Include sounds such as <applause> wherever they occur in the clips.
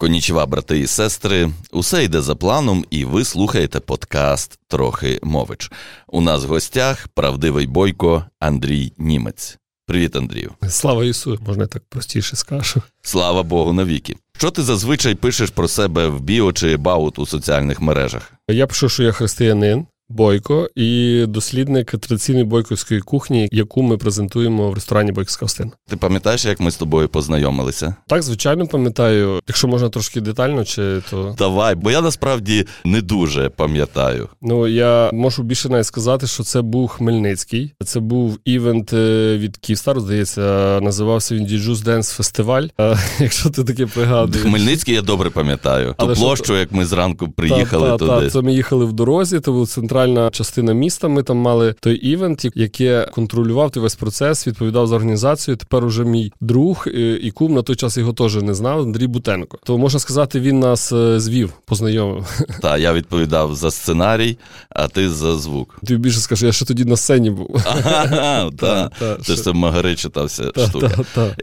Конічева, брати і сестри, усе йде за планом, і ви слухаєте подкаст Трохи мович. У нас в гостях правдивий бойко Андрій Німець. Привіт, Андрію. Слава Ісу, можна так простіше скажу. Слава Богу, навіки. Що ти зазвичай пишеш про себе в біо чи баут у соціальних мережах? Я пишу, що я християнин. Бойко і дослідник традиційної бойковської кухні, яку ми презентуємо в ресторані Бойковська Остина. Ти пам'ятаєш, як ми з тобою познайомилися? Так, звичайно, пам'ятаю. Якщо можна трошки детально, чи то давай, бо я насправді не дуже пам'ятаю. Ну я можу більше навіть сказати, що це був Хмельницький. Це був івент е, від Київстару, здається, називався він Djuice Dance Фестиваль. <laughs> Якщо ти таке пригадуєш. Хмельницький я добре пам'ятаю. Ту площу, як ми зранку приїхали туди. Це ми їхали в дорозі. Це був центральний центральна частина міста. Ми там мали той івент, яке контролював той весь процес, відповідав за організацію. Тепер уже мій друг і кум на той час його теж не знав. Андрій Бутенко. То можна сказати, він нас е, звів, познайомив. <laughs> Так, я відповідав за сценарій, а ти за звук. Ти більше скажи, я ще тоді на сцені був. <laughs> Так, Це ж це Магари читався штука.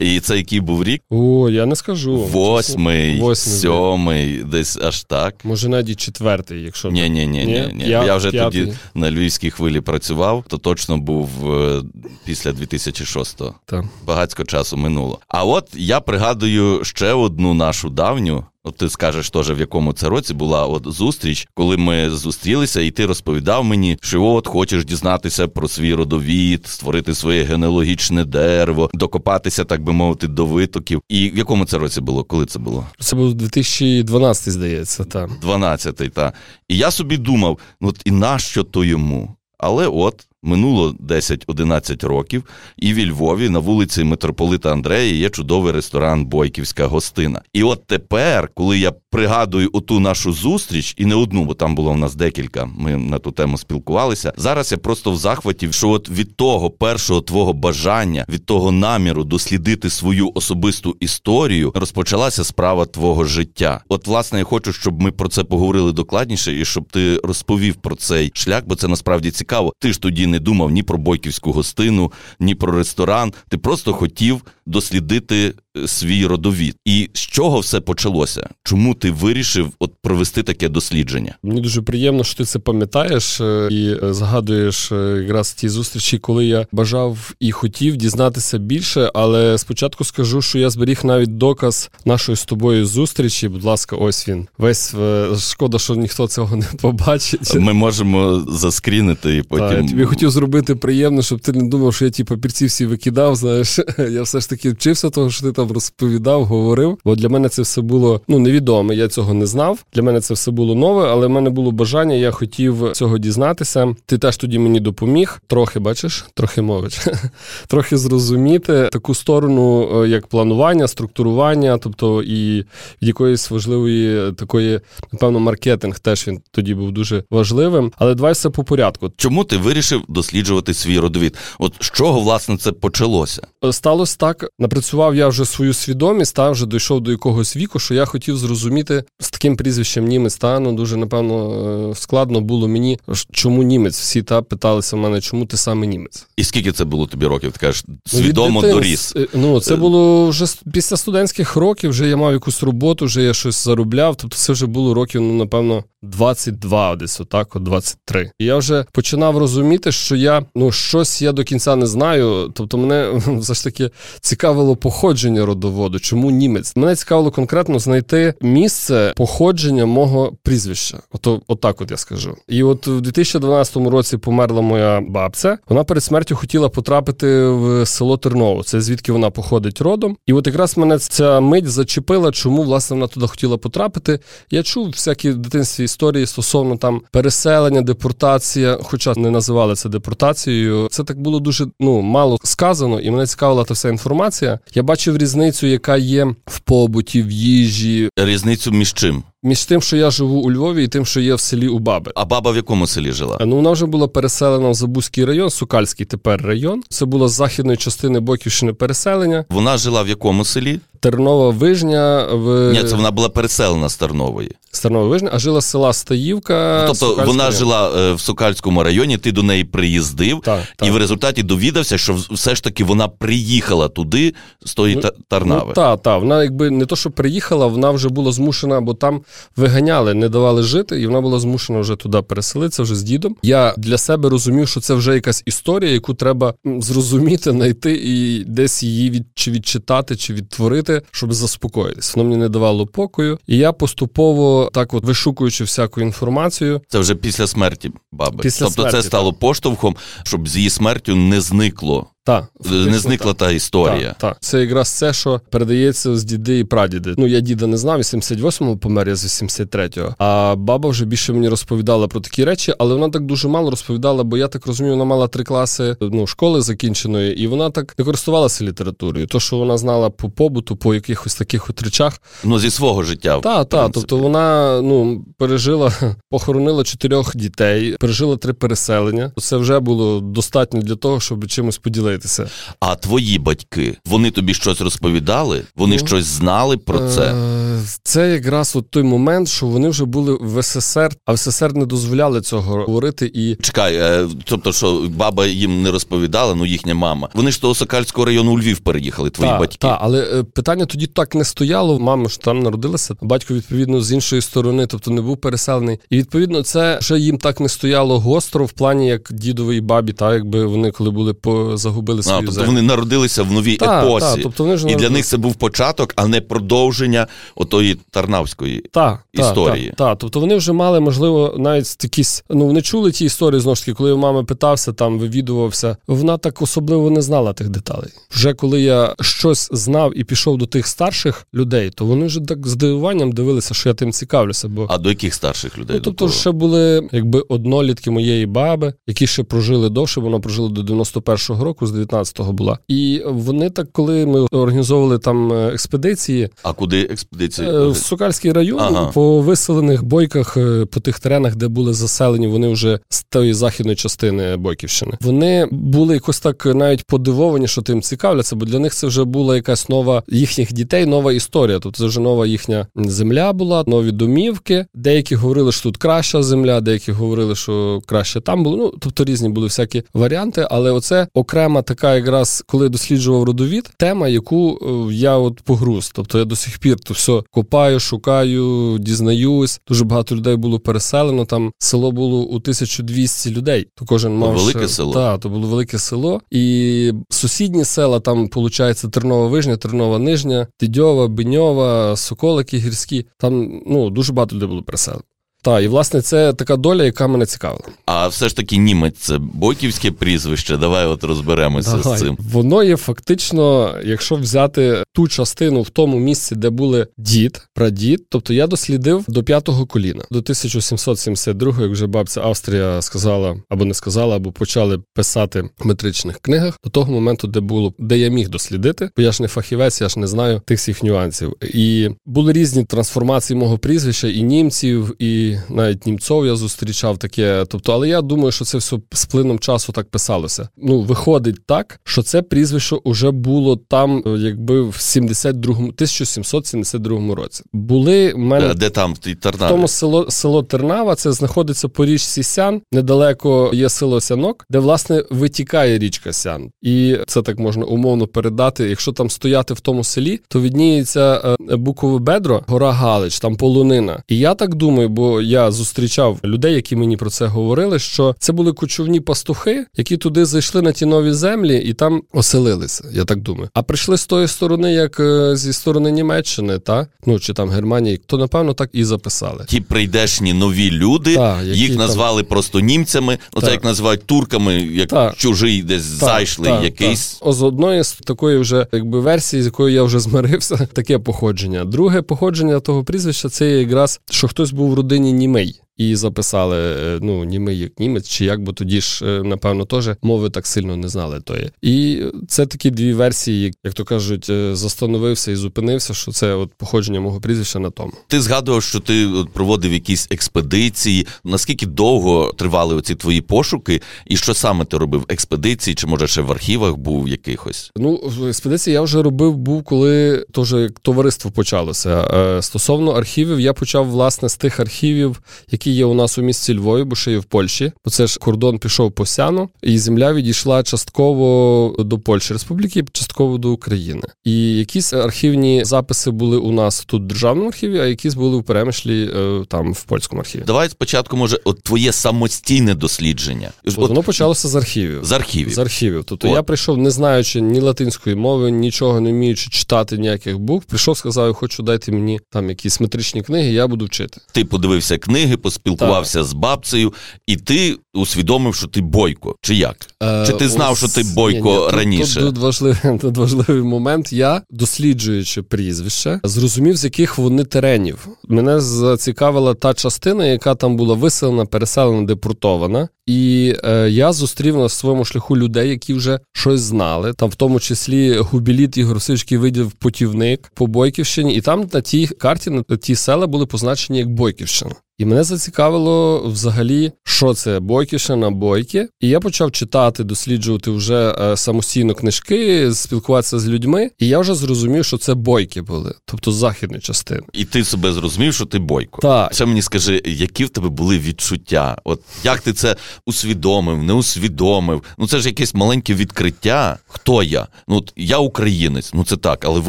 І це який був рік? О, я не скажу. Восьмий, сьомий, десь аж так. Може, навіть четвертий, якщо ні, ні, ні, ні. Я вже тоді на львівській хвилі працював, то точно був е, після 2006-го. Так. Багацько часу минуло. А от я пригадую ще одну нашу давню. От ти скажеш теж, в якому це році була от зустріч, коли ми зустрілися, і ти розповідав мені, що от хочеш дізнатися про свій родовід, створити своє генеалогічне дерево, докопатися, так би мовити, до витоків. І в якому це році було? Коли це було? Це був 2012, здається, так. 12-й, так. І я собі думав: ну от і нащо то йому? Але от минуло 10-11 років, і в Львові на вулиці Митрополита Андрея є чудовий ресторан Бойківська гостина. І от тепер, коли я пригадую оту нашу зустріч, і не одну, бо там було в нас декілька, ми на ту тему спілкувалися. Зараз я просто в захваті, що от від того першого твого бажання, від того наміру дослідити свою особисту історію, розпочалася справа твого життя. От, власне, я хочу, щоб ми про це поговорили докладніше, і щоб ти розповів про цей шлях, бо це насправді цікаво. Ти ж тоді не думав ні про бойківську гостину, ні про ресторан. Ти просто хотів дослідити свій родовід. І з чого все почалося? Чому ти вирішив от провести таке дослідження? Мені дуже приємно, що ти це пам'ятаєш е, і е, згадуєш якраз ті зустрічі, коли я бажав і хотів дізнатися більше. Але спочатку скажу, що я зберіг навіть доказ нашої з тобою зустрічі. Будь ласка, ось він. Весь шкода, що ніхто цього не побачить. Ми можемо заскрінити і потім. Так, я тобі хотів зробити приємно, щоб ти не думав, що я ті папірці всі викидав. Знаєш, <laughs> я все ж таки вчився того, що ти там розповідав, говорив. Бо для мене це все було ну невідоме. Я цього не знав. Для мене це все було нове, але в мене було бажання. Я хотів цього дізнатися. Ти теж тоді мені допоміг. Трохи бачиш, трохи мович, <laughs> трохи зрозуміти таку сторону, е, як планування, структурування, тобто і якоїсь важливої такої, напевно, маркетинг теж він тоді був дуже важливим. Але давай все по порядку. Чому ти вирішив досліджувати свій родовід? От з чого власне це почалося? Сталося так, напрацював я вже свою свідомість, та вже дійшов до якогось віку, що я хотів зрозуміти з таким прізвищем німець. Та ну дуже напевно е, складно було мені, чому німець. Всі та питалися в мене, чому ти саме німець? І скільки це було тобі років? Ти кажеш, ну, свідомо дитин, доріс? Е, ну це е. було вже після студентських років. Вже я мав якусь роботу, вже я щось заробляв. Тобто це вже було років, ну напевно, 22, десь отак, от 23. І я вже починав розуміти, що я ну щось я до кінця не знаю. Тобто, мене <laughs> все ж таки цікавило походження родоводу. Чому німець? Мене цікавило конкретно знайти місце походження мого прізвища. Ото, отак, от я скажу. І от в 2012 році померла моя бабця. Вона перед смертю хотіла потрапити в село Терново. Це звідки вона походить родом. І от якраз мене ця мить зачепила, чому власне вона туди хотіла потрапити. Я чув всякі в дитинстві історії стосовно там переселення, депортація, хоча не називали це депортацією. Це так було дуже ну мало сказано, і мене цікавила та вся інформація. Я бачив різницю, яка є в побуті, в їжі. Різницю між чим? Між тим, що я живу у Львові, і тим, що є в селі у баби. А баба в якому селі жила? Ну вона вже була переселена в Забузький район, Сукальський тепер район. Це було з західної частини Боківщини переселення. Вона жила в якому селі? Тернова Вижня в Ні, це вона була переселена з Тернової. З Тернова а жила з села Стаївка. Тобто Сокальського вона району. жила е, в Сокальському районі, ти до неї приїздив, Так, так. і в результаті довідався, що все ж таки вона приїхала туди з тої Ну, та- Тарнави. Ну, та, та. Вона якби не то, що приїхала, вона вже була змушена, бо там виганяли, не давали жити, і вона була змушена вже туди переселитися вже з дідом. Я для себе розумів, що це вже якась історія, яку треба м, зрозуміти, знайти і десь її від, чи відчитати, чи відтворити, щоб заспокоїтися. Воно мені не давало покою. І я поступово, так от вишукуючи всяку інформацію, Це вже після смерті баби. Після тобто смерті, це стало поштовхом, щоб з її смертю не зникло, та не зникла та історія. Так, так. Це якраз це, що передається з діди і прадіди. Ну, я діда не знав, 88-му помер, я з 83-го. А баба вже більше мені розповідала про такі речі, але вона так дуже мало розповідала, бо я так розумію, вона мала три класи ну, школи закінченої, і вона так не користувалася літературою. То, що вона знала по побуту, по якихось таких от речах. Ну, зі свого життя. в Так, так. Тобто вона ну, пережила, <laughs> похоронила чотирьох дітей, пережила три переселення. Це вже було достатньо для того, щоб чимось поділитися. А твої батьки, вони тобі щось розповідали? Вони Ну, щось знали про це? Е, Це якраз от той момент, що вони вже були в СССР, а в СССР не дозволяли цього говорити. І Чекай, е, тобто, що баба їм не розповідала, ну їхня мама. Вони ж того Сокальського району у Львів переїхали, твої та, батьки. та, але е, питання тоді так не стояло. Мама ж там народилася, батько відповідно з іншої сторони, тобто не був переселений. І відповідно це ще їм так не стояло гостро в плані як дідової бабі, та якби вони коли були по загубили А, свою тобто землю. вони народилися в новій Та, епосі. та, тобто вони ж І для них це був початок, а не продовження отої Тарнавської. Та, історії. Та, та. Тобто вони вже мали, можливо, навіть якісь. Ну, вони чули ті історії знову ж таки, коли у мами питався, там вивідувався. Вона так особливо не знала тих деталей. Вже коли я щось знав і пішов до тих старших людей, то вони вже так здивуванням дивилися, що я тим цікавлюся. Бо А до яких старших людей? Ну, тобто ще були якби однолітки моєї баби, які ще прожили довше, вона прожила до 91-го року, з 19-го була. І вони так, коли ми організовували там е, експедиції, А куди експедиції? Е, В Сокальський район Ага. по виселених бойках, е, по тих теренах, де були заселені, вони вже з тої західної частини Бойківщини. Вони були якось так навіть подивовані, що тим цікавляться, бо для них це вже була якась нова їхніх дітей, нова історія. Тобто це вже нова їхня земля була, нові домівки. Деякі говорили, що тут краща земля, деякі говорили, що краще там було. Ну тобто різні були всякі варіанти. Але оце окрема така, якраз коли досліджував родовід, тема, яку е, я от погруз. Тобто я до сих пір то все копаю, шукаю, дізнаюсь. Дуже багато людей було переселено. Там село було у 1200 людей. То кожен мав велике ще- село. Так, то було велике село. І сусідні села, там, виходить, Тернова Вижня, Тернова Нижня, Тидьова, Беньова, Соколики гірські. Там ну, дуже багато людей було переселено. Так, і власне це така доля, яка мене цікавила. А все ж таки німець це бойківське прізвище. Давай от розберемося Давай. з цим. Воно є фактично, якщо взяти ту частину в тому місці, де були дід, прадід, тобто я дослідив до п'ятого коліна, до 1772, як вже бабця Австрія сказала або не сказала, або почали писати в метричних книгах до того моменту, де було, де я міг дослідити, бо я ж не фахівець, я ж не знаю тих всіх нюансів. І були різні трансформації мого прізвища, і німців, і навіть німцов я зустрічав таке. Тобто, але я думаю, що це все з плином часу так писалося. Ну, виходить так, що це прізвище уже було там, е, якби в 72-му, 1772 році. Були в мене Е, Де там в тій в тому село село Тернава, це знаходиться по річці Сян. Недалеко є село Сянок, де власне витікає річка Сян. І це так можна умовно передати. Якщо там стояти в тому селі, то відніється е, букове бедро, гора Галич, там полунина. І я так думаю, бо я зустрічав людей, які мені про це говорили, що це були кочовні пастухи, які туди зайшли на ті нові землі і там оселилися. Я так думаю. А прийшли з тої сторони, як е, зі сторони Німеччини, та ну чи там Германії, то напевно так і записали. Ті прийдешні нові люди, Так, які їх там- назвали просто німцями. Ну це як називають турками, як Так. чужий десь зайшли якийсь. О, з одної з такої вже якби версії, з якою я вже <laughs> змирився, таке походження. Друге походження того прізвища це якраз, що хтось був в родині німей. І записали е, ну, німий як німець, чи як, бо тоді ж, е, напевно, теж мови так сильно не знали тої. І це такі дві версії, як то кажуть, е, застановився і зупинився, що це от походження мого прізвища на тому. Ти згадував, що ти проводив якісь експедиції. Наскільки довго тривали оці твої пошуки, і що саме ти робив? Експедиції, чи може ще в архівах був якихось? Ну, експедиції я вже робив, був коли теж товариство почалося. Стосовно архівів, я почав власне з тих архівів, які є у нас у місті Львові, бо ще є в Польщі. Бо це ж кордон пішов по сяну, і земля відійшла частково до Польщі Республіки, частково до України. І якісь архівні записи були у нас тут в державному архіві, а якісь були в перемишлі е, там в польському архіві. Давай спочатку, може, от твоє самостійне дослідження. От, от, воно почалося з архівів. З архівів. З архівів. Тобто от. я прийшов, не знаючи ні латинської мови, нічого не вміючи читати ніяких букв. Прийшов, сказав, хочу дайте мені там якісь метричні книги, я буду вчити. Ти подивився книги, поспілкувався так. з бабцею, і ти усвідомив, що ти бойко. Чи як? Е, Чи ти знав, ось... що ти бойко ні, ні, раніше? Тут, тут, важливий <laughs> тут важливий момент. Я, досліджуючи прізвище, зрозумів, з яких вони теренів. Мене зацікавила та частина, яка там була виселена, переселена, депортована. І е, я зустрів на своєму шляху людей, які вже щось знали. Там, в тому числі, губіліт Ігор Васильович видів путівник по Бойківщині, і там на тій карті на ті села були позначені як Бойківщина. І мене зацікавило взагалі, що це Бойківщина, бойки. І я почав читати, досліджувати вже е, самостійно книжки, спілкуватися з людьми. І я вже зрозумів, що це бойки були, тобто західні частини. І ти себе зрозумів, що ти бойко. Так. Це мені скажи, які в тебе були відчуття? От як ти це усвідомив, не усвідомив? Ну це ж якесь маленьке відкриття. Хто я? Ну от я українець, ну це так, але в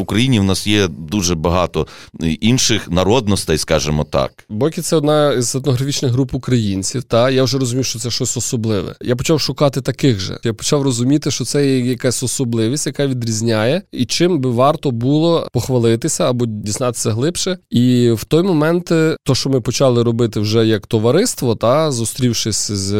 Україні в нас є дуже багато інших народностей, скажімо так. Бойки це одна з етнографічних груп українців. Та я вже розумів, що це щось особливе. Я почав шукати таких же. Я почав розуміти, що це є якась особливість, яка відрізняє, і чим би варто було похвалитися або дізнатися глибше. І в той момент, е, то, що ми почали робити вже як товариство, та зустрівшись з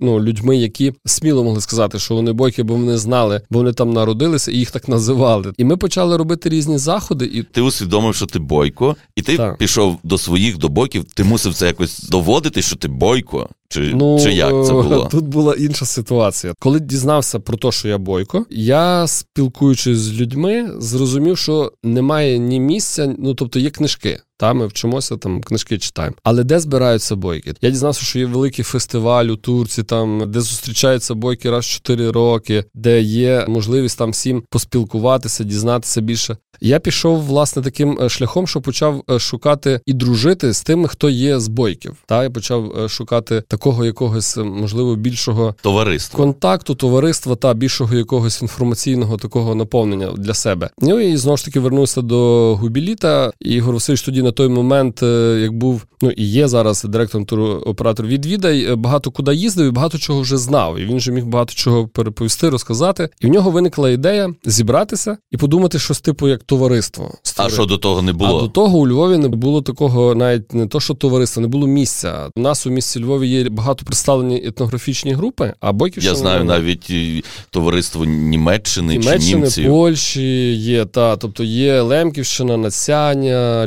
ну, людьми, які сміло могли сказати, що вони бойки, бо вони знали, бо вони там народилися і їх так називали. І ми почали робити різні заходи. І ти усвідомив, що ти бойко, і ти так. пішов до своїх до бойків. Ти мусив це якось доводити, що ти бойко? Чи ну, чи як це було? <laughs> Тут була інша ситуація. Коли дізнався про те, що я бойко, я спілкуючись з людьми, зрозумів, що немає ні місця, ну тобто є книжки. Та ми вчимося, там книжки читаємо. Але де збираються бойки? Я дізнався, що є великий фестиваль у Турції, там де зустрічаються бойки раз в 4 роки, де є можливість там всім поспілкуватися, дізнатися більше. Я пішов власне таким е, шляхом, що почав е, шукати і дружити з тими, хто є з бойків. Та я почав е, шукати такого якогось можливо більшого товариства контакту, товариства та більшого якогось інформаційного такого наповнення для себе. Ну і знову ж таки вернувся до губіліта. І Ігор Васильович тоді на той момент, як був ну і є зараз директором туру оператор відвідай, багато куди їздив і багато чого вже знав. І він вже міг багато чого переповісти, розказати. І в нього виникла ідея зібратися і подумати щось типу як товариство. Створити. А що до того не було? А до того у Львові не було такого, навіть не то, що товариство, не було місця. У нас у місті Львові є багато представлені етнографічні групи, а Бойківщина... Я знаю навіть товариство Німеччини, Німеччини, чи німців. Польщі є, та тобто є Лемківщина, Нацяння,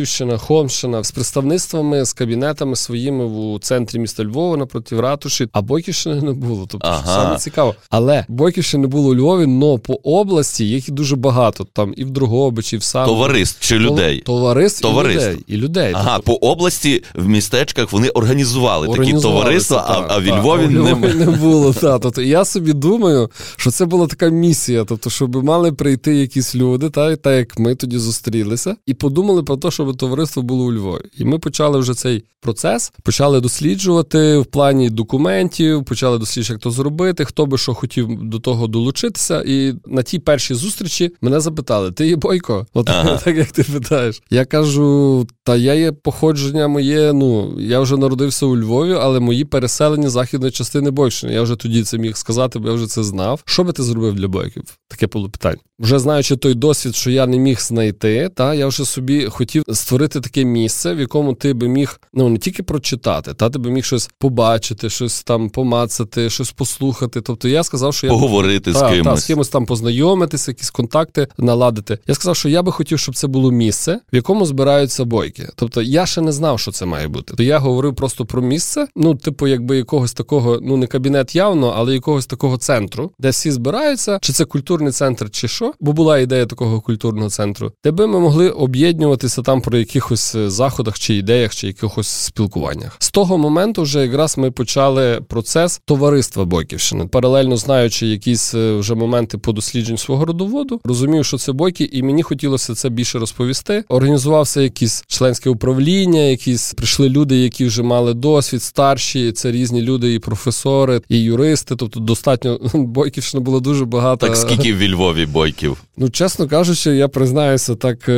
Любачівщина, Хомщина з представництвами, з кабінетами своїми в центрі міста Львова напроти ратуші, а Бойківщини не було. Тобто ага. саме цікаво. Але Бойківщини не було у Львові, але по області їх дуже багато. Там і в Дрогобичі, в сам товариств чи людей. Товариств, Товариств. і людей. І людей. Ага, тобто... по області в містечках вони організували, організували такі товариства, а, а в Львові не... не було. Та. Тобто я собі думаю, що це була така місія, тобто, щоб мали прийти якісь люди, та, так як ми тоді зустрілися, і подумали про те, щоб товариство було у Львові. І ми почали вже цей процес, почали досліджувати в плані документів, почали досліджувати, як то зробити, хто би що хотів до того долучитися. І на тій першій зустрічі мене запитали: ти є бойко? От ага. <laughs> так як ти питаєш. Я кажу: та я є походження моє. Ну я вже народився у Львові, але мої переселені західної частини Бойківщини. Я вже тоді це міг сказати, бо я вже це знав. Що би ти зробив для бойків? Таке було питання. Вже знаючи той досвід, що я не міг знайти, та я вже собі хотів створити таке місце, в якому ти би міг ну не тільки прочитати, та ти би міг щось побачити, щось там помацати, щось послухати. Тобто я сказав, що я поговорити та, з кимось. Та, з кимось там познайомитися, якісь контакти наладити. Я сказав, що я би хотів, щоб це було місце, в якому збираються бойки. Тобто я ще не знав, що це має бути. То я говорив просто про місце, ну, типу, якби якогось такого, ну не кабінет явно, але якогось такого центру, де всі збираються, чи це культурний центр, чи що, бо була ідея такого культурного центру, де би ми могли об'єднуватися там про якихось е, заходах, чи ідеях, чи якихось спілкуваннях. З того моменту вже якраз ми почали процес товариства Бойківщини, паралельно знаючи якісь е, вже моменти по дослідженню свого родоводу, розумів, що це бойки, і мені хотілося це більше розповісти. Організувався якісь членське управління, якісь прийшли люди, які вже мали досвід, старші. Це різні люди, і професори, і юристи. Тобто, достатньо <laughs> бойківщина було дуже багато. Так скільки в Львові бойків? Ну, чесно кажучи, я признаюся так.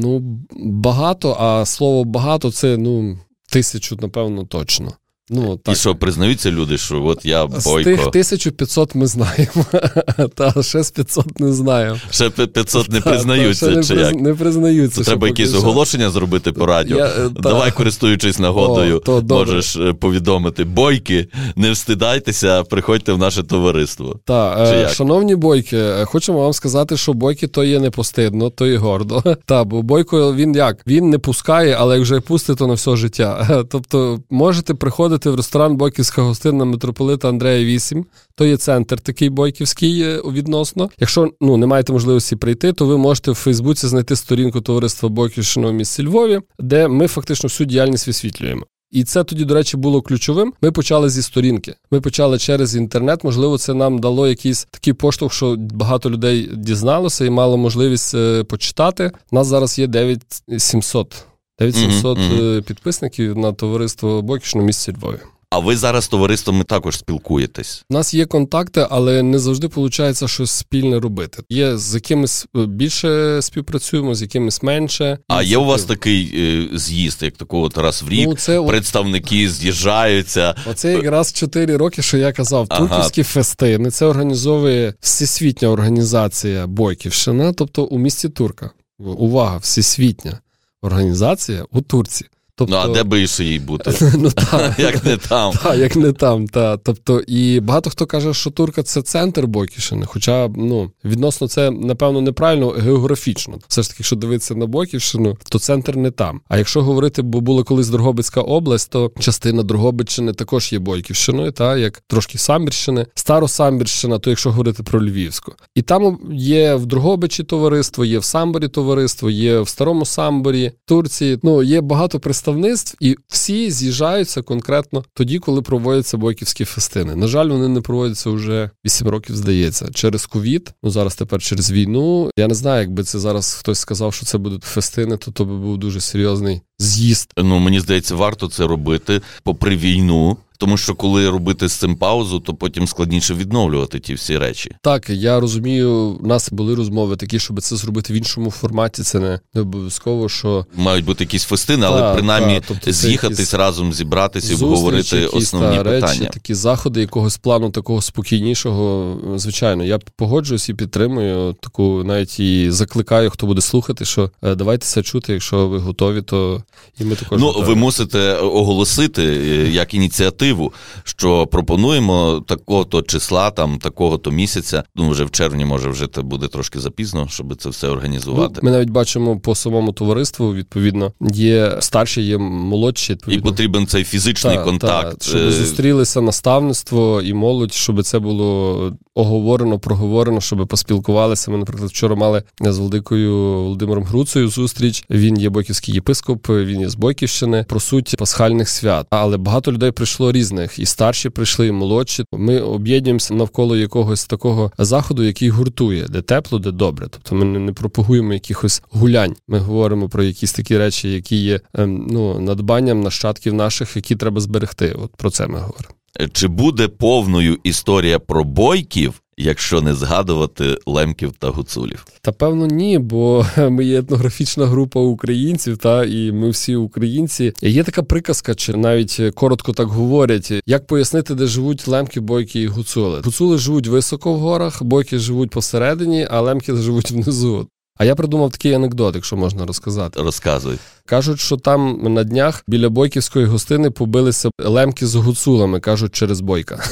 Ну, багато, а слово багато це ну тисячу, напевно, точно. Ну, так. І що признаються люди, що от я бойко. З тих 1500 ми знаємо, <laughs> та ще з 500 не знаємо. Ще 500 не признаються. Та, та, чи не, як? не признаються. Це треба якісь оголошення зробити по радіо. Я, е, Давай, користуючись нагодою, О, то можеш е, повідомити бойки, не встидайтеся, приходьте в наше товариство. Так, шановні бойки, е, хочемо вам сказати, що бойки то є не постидно, то є гордо. <laughs> Та, бо бойко він як? Він не пускає, але як вже пустить, то на все життя. <laughs> Тобто можете приходити в ресторан Бойківська гостинна митрополита Андрея 8. То є центр такий бойківський відносно. Якщо ну не маєте можливості прийти, то ви можете в Фейсбуці знайти сторінку товариства Бойківщини в місті Львові, де ми фактично всю діяльність висвітлюємо. І це тоді, до речі, було ключовим. Ми почали зі сторінки. Ми почали через інтернет. Можливо, це нам дало якийсь такий поштовх, що багато людей дізналося і мало можливість почитати. У нас зараз є 9700 9700 mm-hmm. підписників на товариство Бокішно в місті Львові. А ви зараз з товариством також спілкуєтесь? У нас є контакти, але не завжди виходить щось спільне робити. Є з якимись більше співпрацюємо, з якимись менше. А є у вас такий е, з'їзд, як такого раз в рік? Ну, це представники з'їжджаються. Оце якраз 4 роки, що я казав. Ага. Турківські фестини. Це організовує всесвітня організація Бойківщина, тобто у місті Турка. Увага, всесвітня організація у Турці. Тобто... Ну, а де би їй бути? <laughs> ну, та, <laughs> як не там. <laughs> Та, як не там, та. Тобто, і багато хто каже, що Турка це центр Бойківщини. Хоча ну, відносно це, напевно, неправильно географічно. Все ж таки, якщо дивитися на Бойківщину, то центр не там. А якщо говорити, бо була колись Дрогобицька область, то частина Дрогобиччини також є Бойківщиною, та як трошки Самбірщини, Старосамбірщина, то якщо говорити про Львівську. І там є в Дрогобичі товариство, є в Самборі товариство, є в Старому Самборі, Турці. Ну, є багато представників представництв, і всі з'їжджаються конкретно тоді, коли проводяться бойківські фестини. На жаль, вони не проводяться вже 8 років, здається, через ковід. Ну зараз тепер через війну. Я не знаю, якби це зараз хтось сказав, що це будуть фестини, то то би був дуже серйозний з'їзд. Ну мені здається, варто це робити попри війну. Тому що коли робити з цим паузу, то потім складніше відновлювати ті всі речі. Так, я розумію, у нас були розмови такі, щоб це зробити в іншому форматі. Це не, не обов'язково, що мають бути якісь фестини, але та, принаймні та, тобто з'їхатись якісь... разом, зібратися і обговорити якісь, основні та, питання. Речі, такі заходи, якогось плану такого спокійнішого. Звичайно, я погоджуюсь і підтримую таку, навіть і закликаю, хто буде слухати, що е, давайте це чути. Якщо ви готові, то і ми також ну готові. ви мусите оголосити е, як ініціативу ініціативу, що пропонуємо такого-то числа, там такого-то місяця. Ну вже в червні, може, вже це буде трошки запізно, щоб це все організувати. Ну, ми навіть бачимо по самому товариству. Відповідно, є старші, є молодші. Відповідно. І потрібен цей фізичний та, контакт, та, щоб зустрілися наставництво і молодь, щоб це було оговорено, проговорено, щоб поспілкувалися. Ми, наприклад, вчора мали з Володикою Володимиром Груцею зустріч. Він є бойківський єпископ, він є з Бойківщини про суть пасхальних свят. Але багато людей прийшло різних, і старші прийшли, і молодші. Ми об'єднуємося навколо якогось такого заходу, який гуртує, де тепло, де добре. Тобто ми не пропагуємо якихось гулянь. Ми говоримо про якісь такі речі, які є ем, ну надбанням нащадків наших, які треба зберегти. От про це ми говоримо. Чи буде повною історія про бойків якщо не згадувати лемків та гуцулів? Та певно, ні, бо <laughs> ми є етнографічна група українців, та і ми всі українці. Є така приказка, чи навіть коротко так говорять, як пояснити, де живуть лемки, бойки і гуцули. Гуцули живуть високо в горах, бойки живуть посередині, а лемки <laughs> живуть внизу. А я придумав такий анекдот, якщо можна розказати. Розказуй. Кажуть, що там на днях біля бойківської гостини побилися лемки з гуцулами, кажуть, через бойка.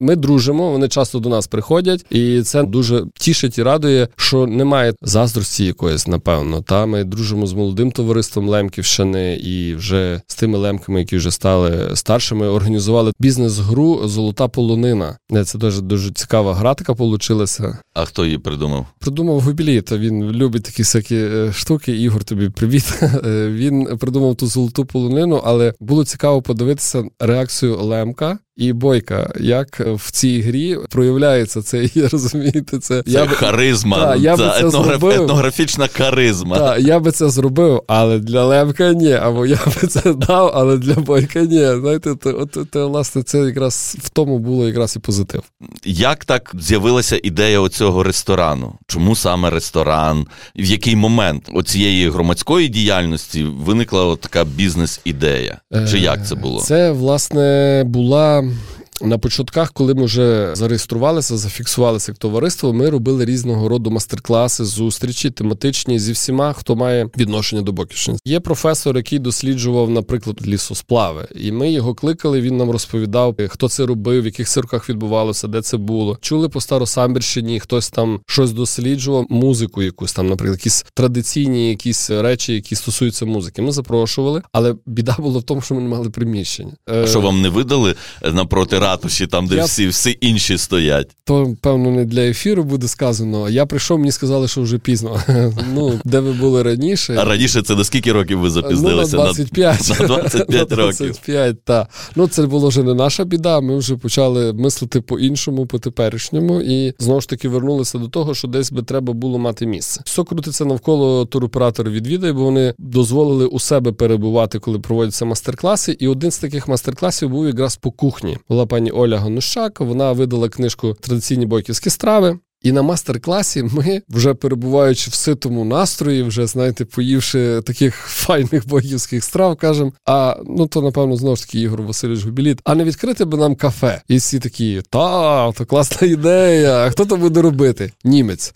Ми дружимо, вони часто до нас приходять, і це дуже тішить і радує, що немає заздрості якоїсь, напевно. Та ми дружимо з молодим товариством Лемківщини і вже з тими лемками, які вже стали старшими, організували бізнес-гру Золота полонина. Це дуже дуже цікава гра така получилася. А хто її придумав? Придумав Губілі, то він любить такі всякі е, штуки. Ігор, тобі привіт. <laughs> Е, він придумав ту золоту полонину, але було цікаво подивитися реакцію Лемка і Бойка, як в цій грі проявляється це, <laughs> розумієте, це, це я харизма, та, я це, це етнограф, етнографічна харизма. Так, Я би це зробив, але для Лемка ні. Або я би це дав, але для Бойка ні. Знаєте, то, от, то, власне, це якраз в тому було якраз і позитив. Як так з'явилася ідея оцього ресторану? Чому саме ресторан? В який момент оцієї громадської діяльності виникла така бізнес-ідея? Чи як це було? Це, власне, була. Um, На початках, коли ми вже зареєструвалися, зафіксувалися як товариство, ми робили різного роду мастер-класи, зустрічі, тематичні зі всіма, хто має відношення до Боківщини. Є професор, який досліджував, наприклад, лісосплави, і ми його кликали. Він нам розповідав, хто це робив, в яких цирках відбувалося, де це було. Чули по Старосамбірщині, хтось там щось досліджував, музику, якусь там, наприклад, якісь традиційні якісь речі, які стосуються музики. Ми запрошували, але біда була в тому, що ми не мали приміщення. А Що вам не видали напроти? Ратуші, там, де я... всі всі інші стоять. То, певно, не для ефіру буде сказано. Я прийшов, мені сказали, що вже пізно. <laughs> Ну, де ви були раніше. А раніше це на скільки років ви запізнилися? Ну, на 25 На 25 <laughs> <laughs> років. 25, так. Ну, це було вже не наша біда. Ми вже почали мислити по-іншому, по теперішньому, і знову ж таки вернулися до того, що десь би треба було мати місце. Все крутиться навколо туроператора відвідає, бо вони дозволили у себе перебувати, коли проводяться мастер-класи. І один з таких мастер-класів був якраз по кухні. Була пані Оля Ганущак. Вона видала книжку Традиційні бойківські страви. І на мастер-класі ми, вже перебуваючи в ситому настрої, вже знаєте, поївши таких <laughs> файних боївських страв, кажемо, а ну то напевно знову ж таки Ігор Васильович Губіліт, а не відкрити би нам кафе. І всі такі, та, то класна ідея. А хто то буде робити? Німець.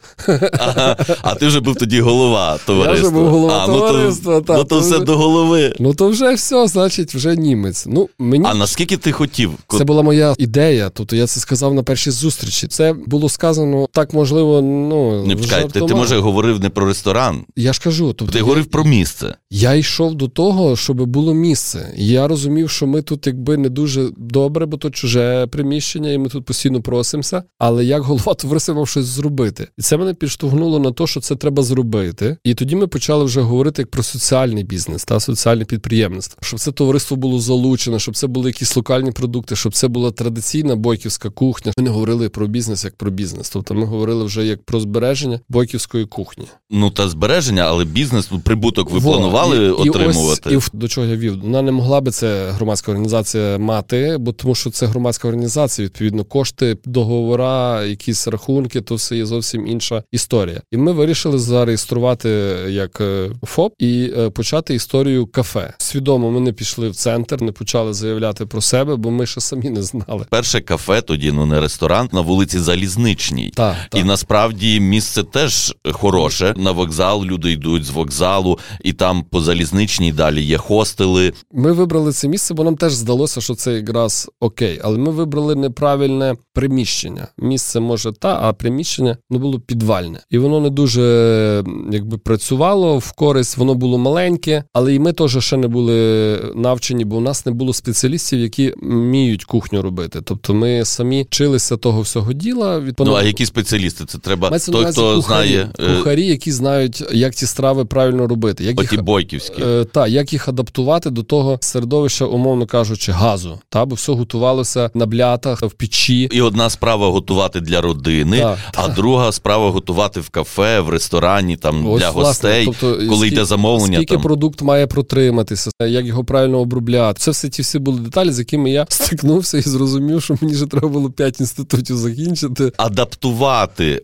Ага, А ти вже був тоді голова товариства. Я вже був голова а, товариства. Ну то, та, ну, то все вже, до голови. Ну то вже все, значить, вже німець. Ну мені а наскільки ти хотів? Це була моя ідея. Тобто я це сказав на першій зустрічі. Це було сказано так можливо, ну не чекай, ти, ти може говорив не про ресторан. Я ж кажу, тобто ти я, говорив про місце. Я йшов до того, щоб було місце. Я розумів, що ми тут, якби не дуже добре, бо то чуже приміщення, і ми тут постійно просимося. Але як голова товариства мав щось зробити, і це мене підштовхнуло на те, що це треба зробити. І тоді ми почали вже говорити як про соціальний бізнес та соціальне підприємництво, щоб це товариство було залучене, щоб це були якісь локальні продукти, щоб це була традиційна бойківська кухня. Ми не говорили про бізнес як про бізнес. Тобто ми говорили вже як про збереження бойківської кухні. Ну та збереження, але бізнес ну, прибуток ви Во, планували і, отримувати. І ось і до чого я вів. Вона не могла би це громадська організація мати, бо тому, що це громадська організація. Відповідно, кошти, договора, якісь рахунки, то все є зовсім інша історія. І ми вирішили зареєструвати як е, ФОП і е, почати історію кафе. Свідомо ми не пішли в центр, не почали заявляти про себе, бо ми ще самі не знали. Перше кафе тоді ну не ресторан на вулиці Залізничній. Так, так. І насправді місце теж хороше. На вокзал люди йдуть з вокзалу, і там по залізничній далі є хостели. Ми вибрали це місце, бо нам теж здалося, що це якраз окей. Але ми вибрали неправильне приміщення. Місце може та, а приміщення ну було підвальне, і воно не дуже якби працювало в користь. Воно було маленьке, але і ми теж ще не були навчені, бо у нас не було спеціалістів, які вміють кухню робити. Тобто ми самі вчилися того всього діла. Від ну а які спеціалісти спеціалісти? Це треба Мається той, хто кухарі, знає е, кухарі, які знають, як ці страви правильно робити, як оті їх, бойківські. е, та, як їх адаптувати до того середовища, умовно кажучи, газу. Та, бо все готувалося на блятах, в печі. І одна справа готувати для родини, Так, а друга справа готувати в кафе, в ресторані, там Ось, для власне, гостей, тобто, коли скільки- йде замовлення. Скільки там. продукт має протриматися, як його правильно обробляти. Це все ті всі були деталі, з якими я <laughs> стикнувся і зрозумів, що мені вже треба було 5 інститутів закінчити. Адаптувати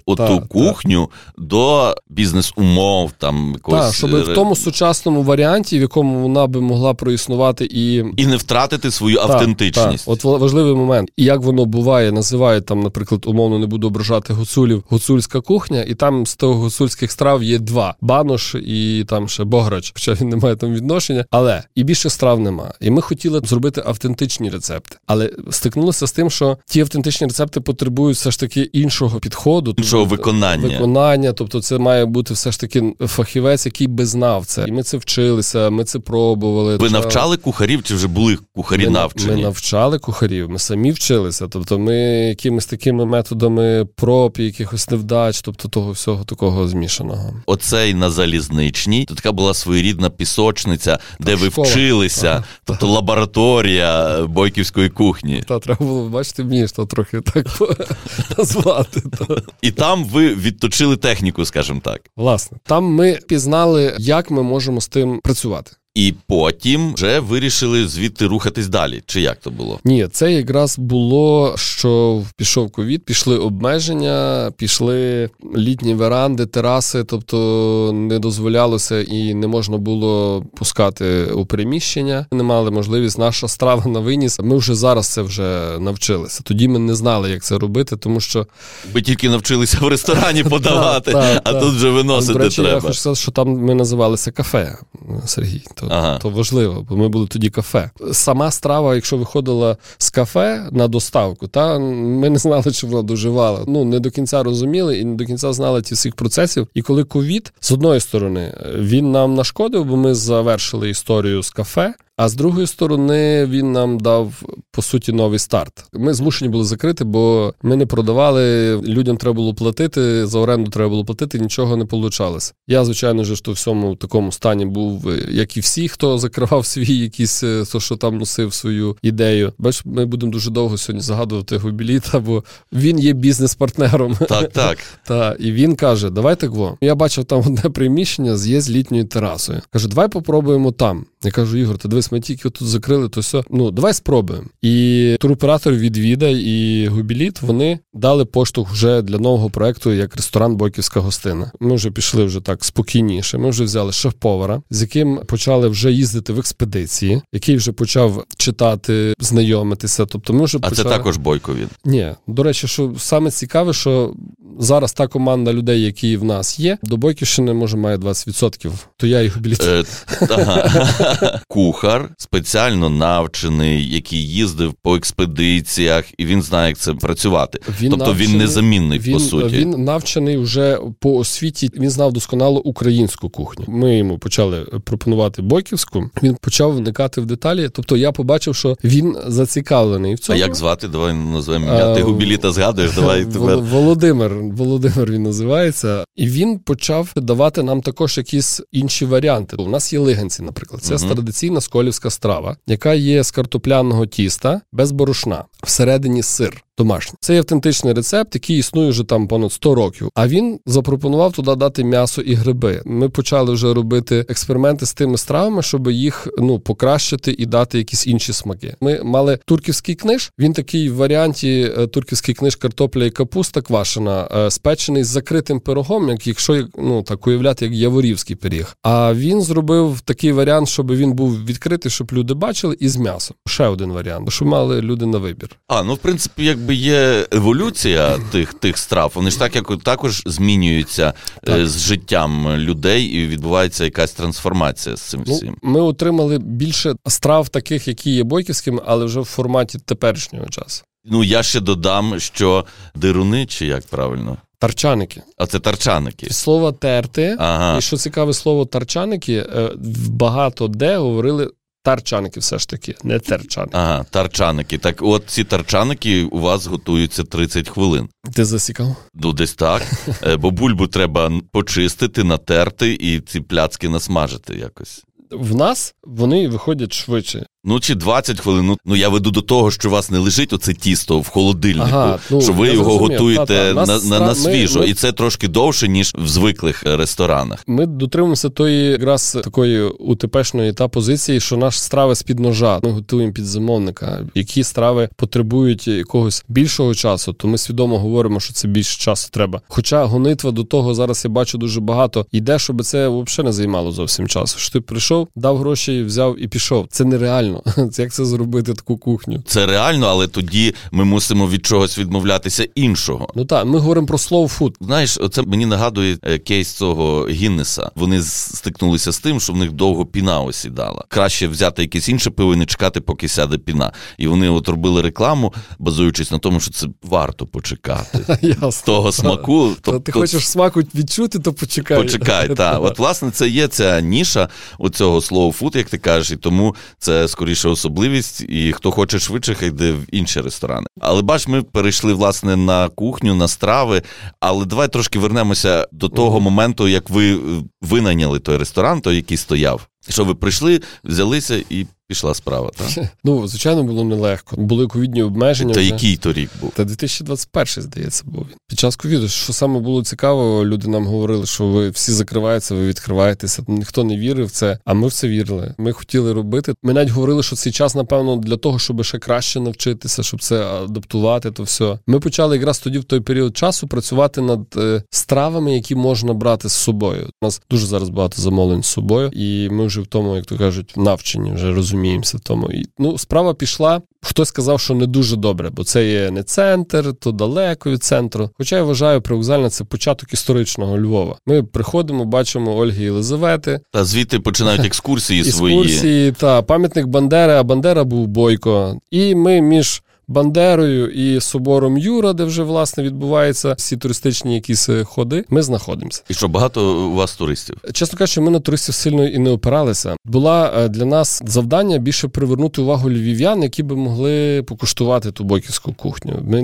оту Так, кухню до бізнес-умов, там якогось, Так, щоб е, в тому сучасному варіанті, в якому вона би могла проіснувати і. і не втратити свою Так, автентичність. От ва- важливий момент. І як воно буває, називають там, наприклад, умовно не буду ображати гуцулів, гуцульська кухня, і там з того гуцульських страв є два: банош і там ще бограч, хоча він не має там відношення. Але і більше страв нема. І ми хотіли зробити автентичні рецепти, але стикнулися з тим, що ті автентичні рецепти потребують все ж таки іншого підходу, Іншого тобто, виконання. виконання. Тобто, це має бути все ж таки фахівець, який би знав це. І ми це вчилися, ми це пробували. Ви навчали кухарів чи вже були кухарі ми, навчені? Ми навчали кухарів, ми самі вчилися. Тобто, ми якимись такими методами проб, якихось невдач, тобто того всього такого змішаного. Оцей на залізничній, то така була своєрідна пісочниця, де ви школа. вчилися, Ага. тобто лабораторія бойківської кухні. Та треба було бачити, вмієш то трохи так <laughs> назвати. І там ви відточили техніку, скажімо так. Власне, там ми пізнали, як ми можемо з тим працювати. І потім вже вирішили звідти рухатись далі. Чи як то було? Ні, це якраз було, що пішов ковід, пішли обмеження, пішли літні веранди, тераси, тобто не дозволялося і не можна було пускати у приміщення. Не мали можливість наша страва на виніс. Ми вже зараз це вже навчилися. Тоді ми не знали, як це робити, тому що Ви тільки навчилися в ресторані <laughs> подавати, а тут вже виносити речі, я хочу сказати, що там ми називалися кафе, Сергій. То, Ага. то важливо, бо ми були тоді кафе. Сама страва, якщо виходила з кафе на доставку, та ми не знали, чи вона доживала. Ну не до кінця розуміли і не до кінця знали ті всіх процесів. І коли ковід, з одної сторони, він нам нашкодив, бо ми завершили історію з кафе. А з другої сторони, він нам дав по суті новий старт. Ми змушені були закрити, бо ми не продавали. Людям треба було платити за оренду. Треба було платити, нічого не вийшло. Я, звичайно ж, в всьому такому стані був, як і всі, хто закривав <laughs> свій якийсь, е, то що там носив свою ідею. Бач, ми будемо дуже довго сьогодні згадувати Губіліта, бо він є бізнес-партнером. Так, так. <laughs> Та і він каже: Давай так во. Я бачив там <laughs> одне приміщення з є з літньою терасою. Каже, давай попробуємо там. Я кажу, Ігор, ти дивись, ми тільки тут закрили, то все. Ну, давай спробуємо. І туроператор від Віда і Губіліт вони дали поштовх вже для нового проекту як ресторан Бойківська гостина. Ми вже пішли вже так спокійніше. Ми вже взяли шеф-повара, з яким почали вже їздити в експедиції, який вже почав читати, знайомитися. Тобто, ми вже А почали... це також бойко він. Ні, до речі, що саме цікаве, що зараз та команда людей, які в нас є, до Бойківщини може має 20%, то я їх біліт. Е, ага. <laughs> Кухар спеціально навчений, який їздив по експедиціях, і він знає, як це працювати. Він тобто він незамінний Він, по суті. він навчений вже по освіті. Він знав досконало українську кухню. Ми йому почали пропонувати бойківську. Він почав вникати в деталі. Тобто я побачив, що він зацікавлений в цьому. А як звати? Давай назвемо ім'я. Ти губіліта згадуєш, давай тепер. Володимир, Володимир він називається, і він почав давати нам також якісь інші варіанти. У нас є лиганці, наприклад. Це Мгм. традиційна сколівська страва, яка є з картопляного тіста без борошна. Всередині сир домашній. Це автентичний рецепт, який існує вже там понад 100 років. А він запропонував туди дати м'ясо і гриби. Ми почали вже робити експерименти з тими стравами, щоб їх ну покращити і дати якісь інші смаки. Ми мали турківський книж. Він такий в варіанті е, турківський книж картопля і капуста квашена, е, спечений з закритим пирогом, як якщо ну так уявляти, як яворівський пиріг. А він зробив такий варіант, щоб він був відкритий, щоб люди бачили, і з м'ясом. Ще один варіант, щоб мали люди на вибір. А, ну в принципі, якби є еволюція тих, тих страв, вони ж так як також змінюються е, Так. з життям людей, і відбувається якась трансформація з цим Ну, всім. ми отримали більше страв, таких, які є бойківськими, але вже в форматі теперішнього часу. Ну я ще додам, що дируни, чи як правильно? Тарчаники. А це тарчаники. Слово терти. Ага. І що цікаве слово тарчаники, е, багато де говорили тарчаники, все ж таки, не терчаники. Ага, тарчаники. Так, от ці тарчаники у вас готуються 30 хвилин. Ти засікав? Ну, десь так. Е, бо бульбу треба почистити, натерти і ці пляцки насмажити якось. В нас вони виходять швидше. Ну чи 20 хвилин. Ну, ну я веду до того, що у вас не лежить оце тісто в холодильнику, ага, ну, що ви його зрозумів. готуєте Та-та. на, Нас на, на ми- свіжо, ми- і це трошки довше, ніж в звиклих ресторанах. Ми дотримуємося тої якраз такої УТПшної та позиції, що наші страви з під ножа. Ми готуємо під замовника. Які страви потребують якогось більшого часу, то ми свідомо говоримо, що це більше часу треба. Хоча гонитва до того зараз я бачу дуже багато йде, щоб це взагалі не займало зовсім часу. Що ти прийшов, дав гроші, взяв і пішов. Це нереально. <laughs> Це як це зробити таку кухню? Це реально, але тоді ми мусимо від чогось відмовлятися іншого. Ну так, ми говоримо про slow food. Знаєш, це мені нагадує е, кейс цього Гіннеса. Вони стикнулися з тим, що в них довго піна осідала. Краще взяти якесь інше пиво і не чекати, поки сяде піна. І вони от робили рекламу, базуючись на тому, що це варто почекати. <laughs> Ясно. З того смаку. То ти хочеш смаку відчути, то почекай. Почекай, <laughs> так. От, власне, це є ця ніша у цього slow food, як ти кажеш, і тому це скоріше особливість, і хто хоче швидше, хай йде в інші ресторани. Але бач, ми перейшли власне на кухню, на страви. Але давай трошки вернемося до того моменту, як ви е, винайняли той ресторан, той, який стояв. Що ви прийшли, взялися і пішла справа. Так? <laughs> Ну, звичайно, було нелегко. Були ковідні обмеження. Та вже. який то рік був? Та 2021, здається, був він. Під час ковіду, що саме було цікаво, люди нам говорили, що ви всі закриваються, ви відкриваєтеся. Ніхто не вірив в це, а ми в це вірили. Ми хотіли робити. Ми навіть говорили, що цей час, напевно, для того, щоб ще краще навчитися, щоб це адаптувати, то все. Ми почали якраз тоді в той період часу працювати над е, стравами, які можна брати з собою. У нас дуже зараз багато замовлень з собою, і ми вже в тому, як то кажуть, навчені, вже розуміємося тому. І ну, справа пішла. Хтось сказав, що не дуже добре, бо це є не центр, то далеко від центру. Хоча я вважаю, привокзальна це початок історичного Львова. Ми приходимо, бачимо Ольги Єлизавети, Та звідти починають <laughs> екскурсії свої. екскурсії та пам'ятник Бандери, а Бандера був Бойко. І ми між Бандерою і собором Юра, де вже власне відбуваються всі туристичні якісь е, ходи. Ми знаходимося. І що багато у вас туристів? Чесно кажучи, ми на туристів сильно і не опиралися. Була е, для нас завдання більше привернути увагу львів'ян, які би могли покуштувати ту бойківську кухню. Ми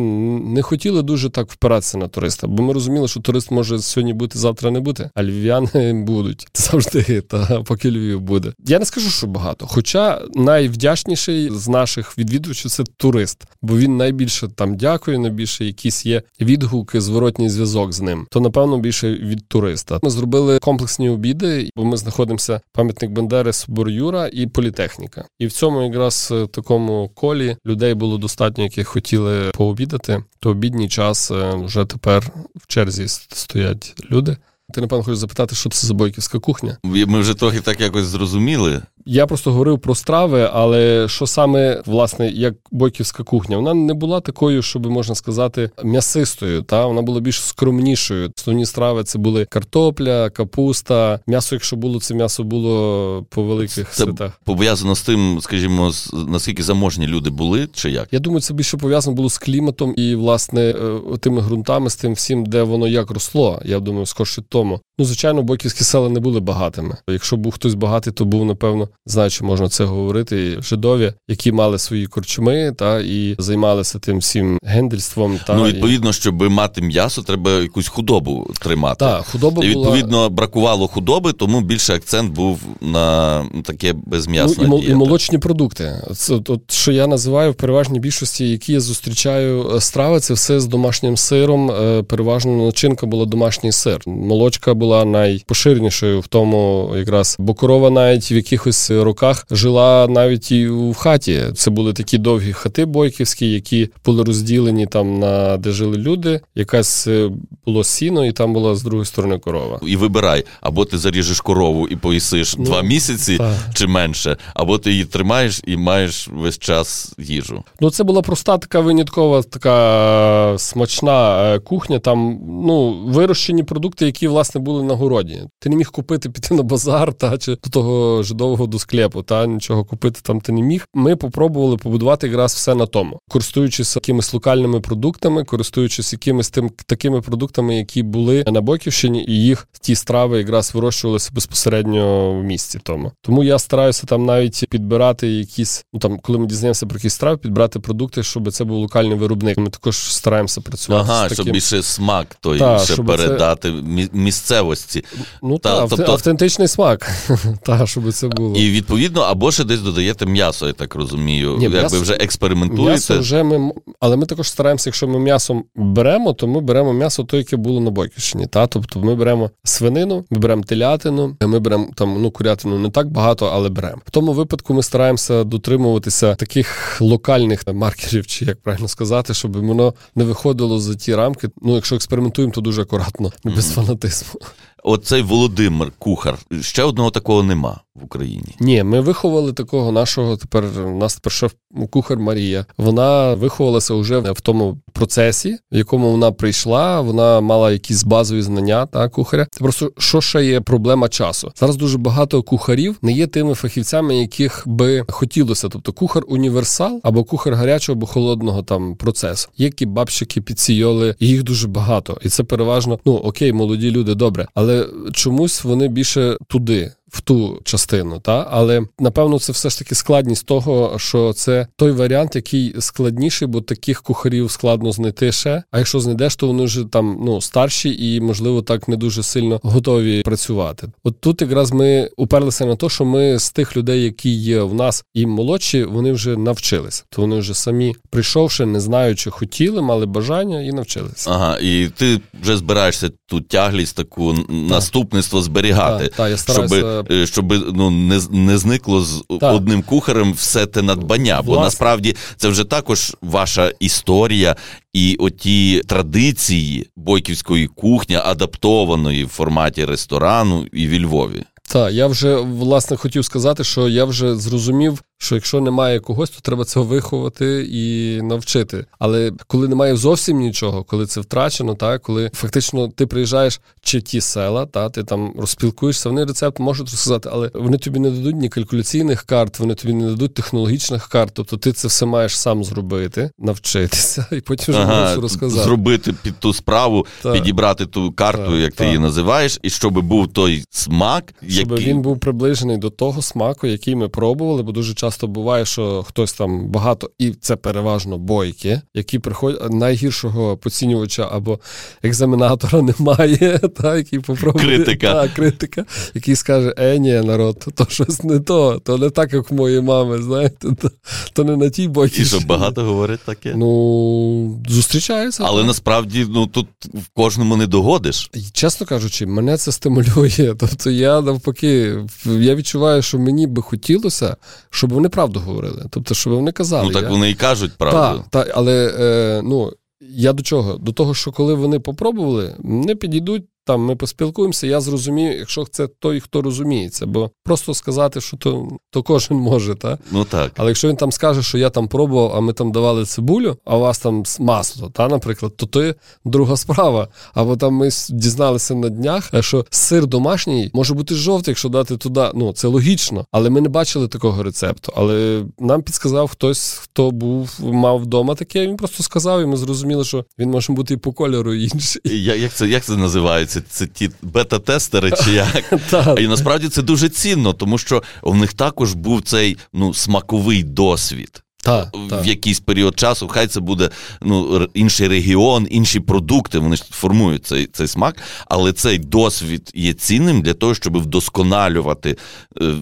не хотіли дуже так впиратися на туриста, бо ми розуміли, що турист може сьогодні бути, завтра не бути, а львів'яни <laughs> будуть <laughs> завжди, та поки Львів буде. Я не скажу, що багато. Хоча найвдячніший з наших відвідувачів це турист, бо він найбільше там дякує, найбільше якісь є відгуки, зворотній зв'язок з ним. То напевно більше від туриста. Ми зробили комплексні обіди, бо ми знаходимося пам'ятник Бандери, Собор Юра і політехніка. І в цьому якраз е, такому колі людей було достатньо, які хотіли пообідати. То обідній час е, вже тепер в черзі стоять люди. Ти напевно хочеш запитати, що це за бойківська кухня? Ми вже трохи так якось зрозуміли. Я просто говорив про страви, але що саме власне як бойківська кухня? Вона не була такою, щоб можна сказати, м'ясистою. Та вона була більш скромнішою. Основні страви це були картопля, капуста. М'ясо, якщо було, це м'ясо було по великих Це святах. пов'язано з тим, скажімо, наскільки заможні люди були, чи як? Я думаю, це більше пов'язано було з кліматом і власне е, тими ґрунтами, з тим всім, де воно як росло. Я думаю, скорше тому. Ну, звичайно, бойківські села не були багатими. Якщо був хтось багатий, то був, напевно, знаю, чи можна це говорити. Жидові, які мали свої корчми, та і займалися тим всім гендельством. Та ну, і- відповідно, щоб мати м'ясо, треба якусь худобу тримати. та, худоба І була... відповідно бракувало худоби, тому більше акцент був на таке безм'ясне Ну, і, мол- і молочні продукти. Це от, от, що я називаю в переважній більшості, які я зустрічаю е, страви, це все з домашнім сиром. Е, Переважно начинка була домашній сир. Молочка була найпоширенішою в тому, якраз бо корова навіть в якихось роках жила навіть і в хаті. Це були такі довгі хати бойківські, які були розділені там на де жили люди. Якась е, було сіно, і там була з другої сторони корова. І вибирай, або ти заріжеш корову і поїсиш Ну, два місяці так. чи менше, або ти її тримаєш і маєш весь час їжу. Ну, це була проста така виняткова, така смачна е, кухня. Там ну вирощені продукти, які власне були були на городі. Ти не міг купити піти на базар, та чи до того жидового до склепу, та нічого купити там ти не міг. Ми попробували побудувати якраз все на тому, користуючись якимись локальними продуктами, користуючись якимись тим такими продуктами, які були на Боківщині, і їх ті страви якраз вирощувалися безпосередньо в місті. Тому тому я стараюся там навіть підбирати якісь, ну там, коли ми дізнаємося про якісь страви, підбирати продукти, щоб це був локальний виробник. Ми також стараємося працювати. Ага, з таким... щоб більше смак той та, ще передати це... місцевості. Ну та, та тобто... автентичний смак. <laughs> та, щоб це було. І відповідно, або ще десь додаєте м'ясо, я так розумію. Ні, Якби вже експериментуєте. М'ясо вже ми, але ми також стараємося, якщо ми м'ясом беремо, то ми беремо м'ясо, то, яке було на Бойківщині. Та? Тобто ми беремо свинину, ми беремо телятину, ми беремо там ну курятину не так багато, але беремо. В тому випадку ми стараємося дотримуватися таких локальних маркерів, чи як правильно сказати, щоб воно не виходило за ті рамки. Ну, якщо експериментуємо, то дуже акуратно, без mm-hmm. фанатизму. Оцей Володимир Кухар. Ще одного такого нема в Україні. Ні, ми виховали такого нашого. Тепер у нас тепер шеф кухар Марія. Вона виховалася вже в тому процесі, в якому вона прийшла. Вона мала якісь базові знання та кухаря. Це просто що ще є проблема часу. Зараз дуже багато кухарів не є тими фахівцями, яких би хотілося. Тобто кухар універсал або кухар гарячого або холодного там процесу. Є кібабщики, підсійоли, їх дуже багато, і це переважно ну окей, молоді люди, добре, але чомусь вони більше туди в ту частину. Та? Але напевно це все ж таки складність того, що це той варіант, який складніший, бо таких кухарів складно знайти ще. А якщо знайдеш, то вони вже там ну старші і, можливо, так не дуже сильно готові працювати. От тут якраз ми уперлися на те, що ми з тих людей, які є в нас і молодші, вони вже навчилися. То вони вже самі прийшовши, не знаючи, хотіли, мали бажання і навчилися. Ага, і ти вже збираєшся ту тяглість, таку так. наступництво зберігати, так, так, я стараюся... щоб Е, щоб ну не не зникло з так. одним кухарем все те надбання. Власне. Бо насправді це вже також ваша історія і оті традиції бойківської кухні, адаптованої в форматі ресторану і в Львові. Так, я вже власне хотів сказати, що я вже зрозумів, що якщо немає когось, то треба це виховати і навчити. Але коли немає зовсім нічого, коли це втрачено, та коли фактично ти приїжджаєш чи ті села, та ти там розпілкуєшся, вони рецепт можуть розказати, але вони тобі не дадуть ні калькуляційних карт, вони тобі не дадуть технологічних карт. Тобто ти це все маєш сам зробити, навчитися <laughs> і потім вже ага, можеш розказати. Зробити під ту справу, та. підібрати ту карту, та, як ти її називаєш, і щоб був той смак, щоб який... він був приближений до того смаку, який ми пробували, бо дуже часто часто буває, що хтось там багато, і це переважно бойки, які приходять найгіршого поцінювача або екзаменатора <laughs> немає, та, який попробує критика, та, критика, який скаже: Е, ні, народ, то щось не то, то не так, як в моєї мами, знаєте, то, то не на тій бойці. І що багато говорить таке? Ну, зустрічається. Але так. насправді ну тут в кожному не догодиш. Чесно кажучи, мене це стимулює. Тобто я навпаки, я відчуваю, що мені би хотілося, щоб вони правду говорили. Тобто, що вони казали. Ну так я... вони і кажуть правду. Так, та, але е, ну, я до чого? До того, що коли вони попробували, не підійдуть там ми поспілкуємося, я зрозумію, якщо це той, хто розуміється, бо просто сказати, що то то кожен може, та ну так. Але якщо він там скаже, що я там пробував, а ми там давали цибулю, а у вас там масло, та, наприклад, то то друга справа. Або там ми дізналися на днях, що сир домашній може бути жовтий, якщо дати туди. Ну це логічно, але ми не бачили такого рецепту. Але нам підсказав хтось, хто був мав вдома таке. Він просто сказав, і ми зрозуміли, що він може бути і по кольору інший. Як це як це називається? Це це ті бета-тестери, чи як. <laughs> І насправді це дуже цінно, тому що в них також був цей ну смаковий досвід. Та, в якийсь період часу, хай це буде ну, інший регіон, інші продукти, вони ж формують цей цей смак, але цей досвід є цінним для того, щоб вдосконалювати е,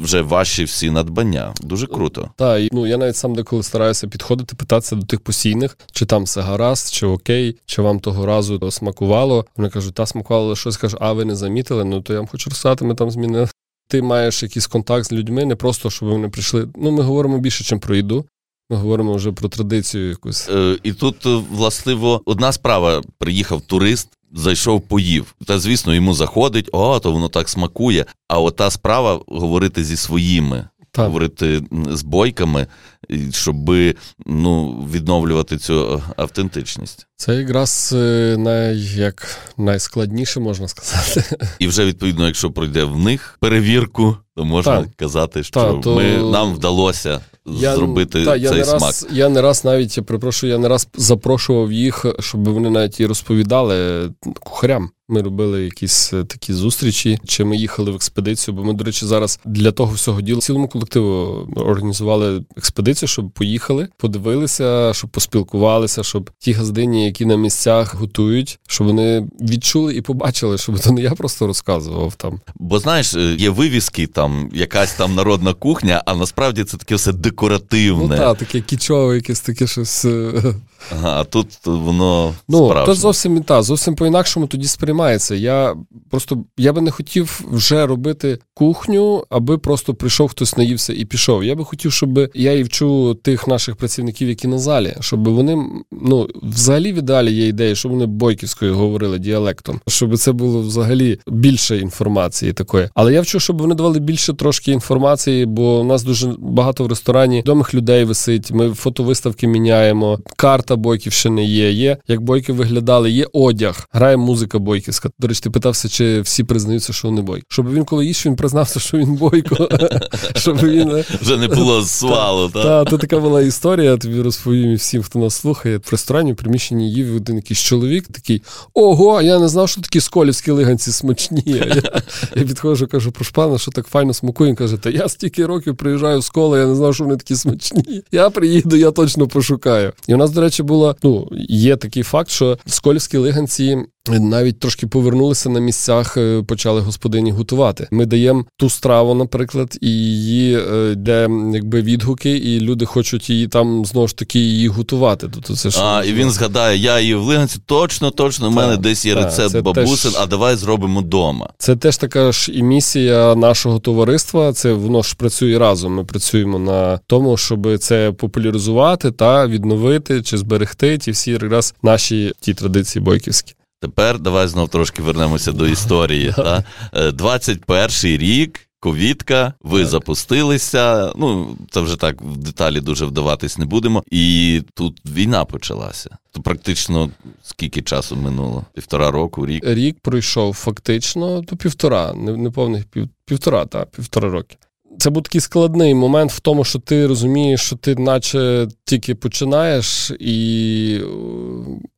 вже ваші всі надбання. Дуже круто. Так, ну я навіть сам деколи стараюся підходити, питатися до тих постійних, чи там все гаразд, чи окей, чи вам того разу смакувало. Вони кажуть, та смакувало щось кажуть, а ви не замітили. Ну то я вам хочу розказати, ми там змінили. Ти маєш якийсь контакт з людьми, не просто щоб вони прийшли. Ну, ми говоримо більше, ніж про їду. Ми говоримо вже про традицію якусь. Е, І тут, е, властиво, одна справа: приїхав турист, зайшов, поїв. Та, звісно, йому заходить, о, то воно так смакує. А ота справа говорити зі своїми. так. говорити з бойками, щоб ну, відновлювати цю автентичність. Це якраз е, най, як найскладніше можна сказати. І вже відповідно, якщо пройде в них перевірку, то можна так. казати, що так, то... ми, нам вдалося я, зробити та, цей не смак. Раз, я не раз навіть я перепрошую, я не раз запрошував їх, щоб вони навіть і розповідали кухарям. Ми робили якісь е, такі зустрічі, чи ми їхали в експедицію. Бо ми, до речі, зараз для того всього діла цілому колективу організували експедицію, щоб поїхали, подивилися, щоб поспілкувалися, щоб ті газдині, які на місцях готують, щоб вони відчули і побачили, щоб то не я просто розказував там. Бо знаєш, е, є вивіски, там якась там народна кухня, а насправді це таке все декоративне. Ну так, таке кічове, якесь таке щось. Ага, а тут воно ну справжнє. то зовсім та зовсім по інакшому тоді сприймається. Я просто я би не хотів вже робити кухню, аби просто прийшов хтось, наївся і пішов. Я би хотів, щоб я і вчу тих наших працівників, які на залі, щоб вони ну взагалі в ідеалі є ідея, щоб вони бойківською говорили діалектом, щоб це було взагалі більше інформації такої. Але я вчу, щоб вони давали більше трошки інформації, бо у нас дуже багато в ресторані відомих людей висить. Ми фотовиставки міняємо. Карта Бойківщини є. Є як бойки виглядали, є одяг, грає музика бойківська. До речі, ти питався, чи всі признаються, що вони бойки. Щоб він коли їсть, він признався, що він бойко. <laughs> Щоб він е, вже не було свалу. Так, то така була історія. Тобі розповім всім, хто нас слухає. В ресторані в приміщенні їв один якийсь чоловік такий: ого, я не знав, що такі сколівські лиганці смачні. Я, підходжу, кажу, про шпана, що так файно смакує. Він каже, та я стільки років приїжджаю з кола, я не знав, що вони такі смачні. Я приїду, я точно пошукаю. І у нас, до речі, було, ну, є такий факт, що сколівські лиганці навіть трошки повернулися на місцях, е, почали господині готувати. Ми даємо ту страву, наприклад, і її е, йде якби відгуки, і люди хочуть її там знову ж таки її готувати. Тобто це ж а і він згадає, я її в Лиганці, точно, точно. У мене десь є рецепт бабусин. Теж... А давай зробимо вдома. Це теж така ж і місія нашого товариства. Це воно ж працює разом. Ми працюємо на тому, щоб це популяризувати та відновити чи зберегти ті всі якраз наші ті традиції бойківські. Тепер давай знов трошки вернемося до історії. Та? 21-й е, рік. Ковідка, ви так. запустилися. Ну це вже так в деталі дуже вдаватись не будемо. І тут війна почалася. То практично скільки часу минуло? Півтора року, рік рік пройшов фактично до півтора, не, не повних пів, півтора, та півтора роки. Це був такий складний момент в тому, що ти розумієш, що ти, наче тільки починаєш, і